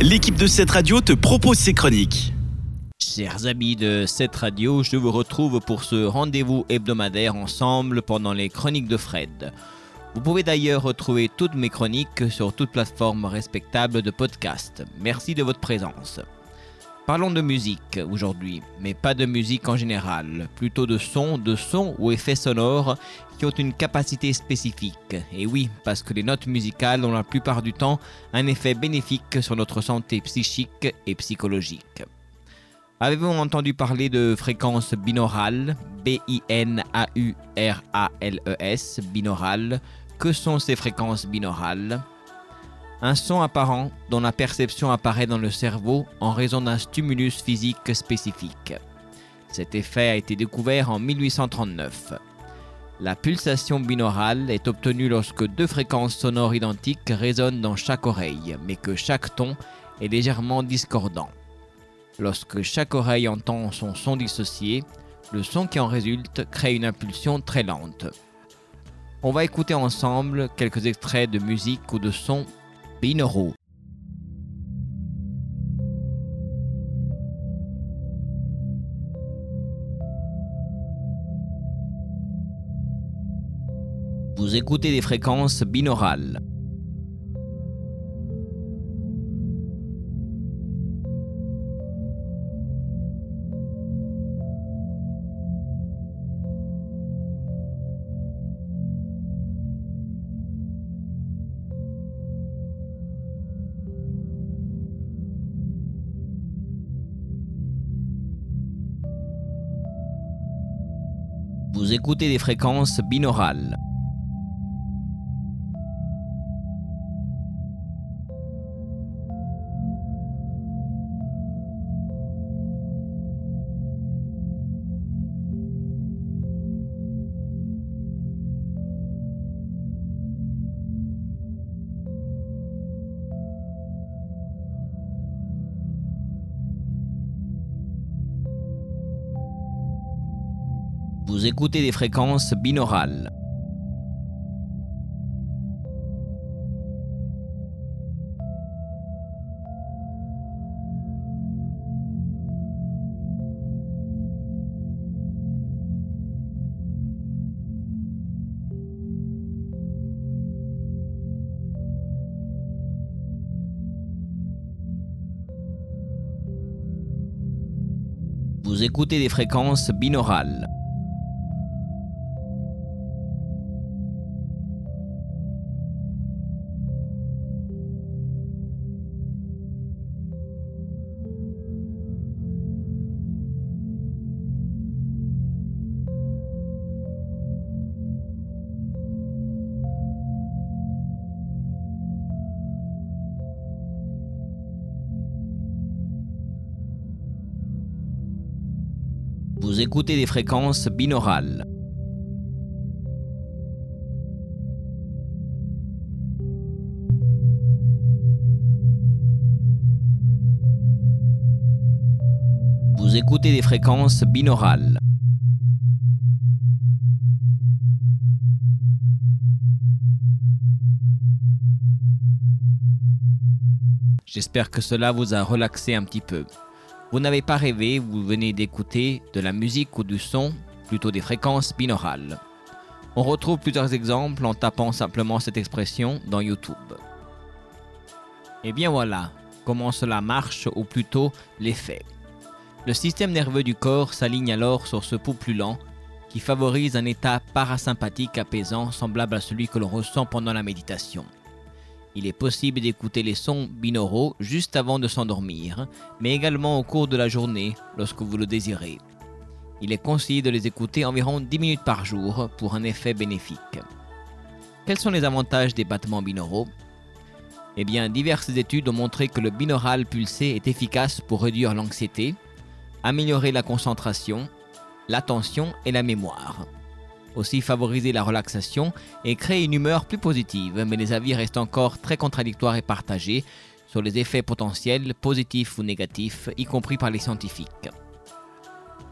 l'équipe de cette radio te propose ses chroniques. Chers amis de cette radio, je vous retrouve pour ce rendez-vous hebdomadaire ensemble pendant les chroniques de Fred. Vous pouvez d'ailleurs retrouver toutes mes chroniques sur toute plateforme respectable de podcast. Merci de votre présence. Parlons de musique aujourd'hui, mais pas de musique en général, plutôt de sons, de sons ou effets sonores qui ont une capacité spécifique. Et oui, parce que les notes musicales ont la plupart du temps un effet bénéfique sur notre santé psychique et psychologique. Avez-vous entendu parler de fréquences binaurales B-I-N-A-U-R-A-L-E-S, binaurales. Que sont ces fréquences binaurales un son apparent dont la perception apparaît dans le cerveau en raison d'un stimulus physique spécifique. Cet effet a été découvert en 1839. La pulsation binaurale est obtenue lorsque deux fréquences sonores identiques résonnent dans chaque oreille, mais que chaque ton est légèrement discordant. Lorsque chaque oreille entend son son dissocié, le son qui en résulte crée une impulsion très lente. On va écouter ensemble quelques extraits de musique ou de sons Vous écoutez des fréquences binaurales. Vous écoutez des fréquences binaurales. Vous écoutez des fréquences binaurales. Vous écoutez des fréquences binaurales. Vous écoutez des fréquences binaurales. Vous écoutez des fréquences binaurales. J'espère que cela vous a relaxé un petit peu. Vous n'avez pas rêvé, vous venez d'écouter de la musique ou du son, plutôt des fréquences binaurales. On retrouve plusieurs exemples en tapant simplement cette expression dans YouTube. Et bien voilà, comment cela marche ou plutôt l'effet. Le système nerveux du corps s'aligne alors sur ce pouls plus lent qui favorise un état parasympathique apaisant semblable à celui que l'on ressent pendant la méditation. Il est possible d'écouter les sons binauraux juste avant de s'endormir, mais également au cours de la journée lorsque vous le désirez. Il est conseillé de les écouter environ 10 minutes par jour pour un effet bénéfique. Quels sont les avantages des battements binauraux? Eh bien, diverses études ont montré que le binaural pulsé est efficace pour réduire l'anxiété, améliorer la concentration, l'attention et la mémoire aussi favoriser la relaxation et créer une humeur plus positive, mais les avis restent encore très contradictoires et partagés sur les effets potentiels, positifs ou négatifs, y compris par les scientifiques.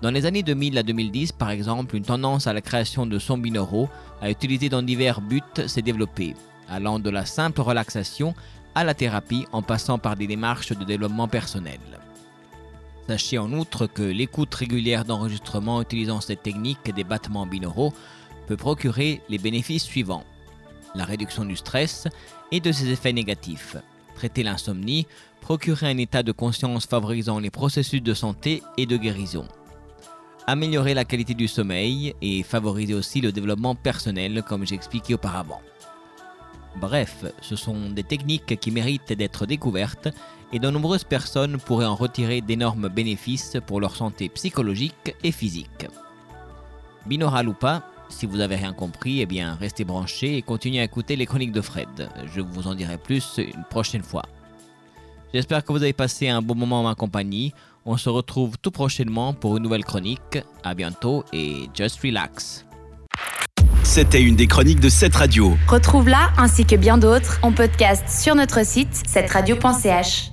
Dans les années 2000 à 2010, par exemple, une tendance à la création de sons binauraux à utiliser dans divers buts s'est développée, allant de la simple relaxation à la thérapie en passant par des démarches de développement personnel. Sachez en outre que l'écoute régulière d'enregistrements utilisant cette technique des battements binauraux peut procurer les bénéfices suivants. La réduction du stress et de ses effets négatifs. Traiter l'insomnie, procurer un état de conscience favorisant les processus de santé et de guérison. Améliorer la qualité du sommeil et favoriser aussi le développement personnel comme j'ai auparavant. Bref, ce sont des techniques qui méritent d'être découvertes et de nombreuses personnes pourraient en retirer d'énormes bénéfices pour leur santé psychologique et physique. Binaural ou pas, si vous n'avez rien compris, eh bien restez branchés et continuez à écouter les chroniques de Fred. Je vous en dirai plus une prochaine fois. J'espère que vous avez passé un bon moment en ma compagnie. On se retrouve tout prochainement pour une nouvelle chronique. À bientôt et just relax. C'était une des chroniques de cette radio. Retrouve-la ainsi que bien d'autres en podcast sur notre site cette radio.ch.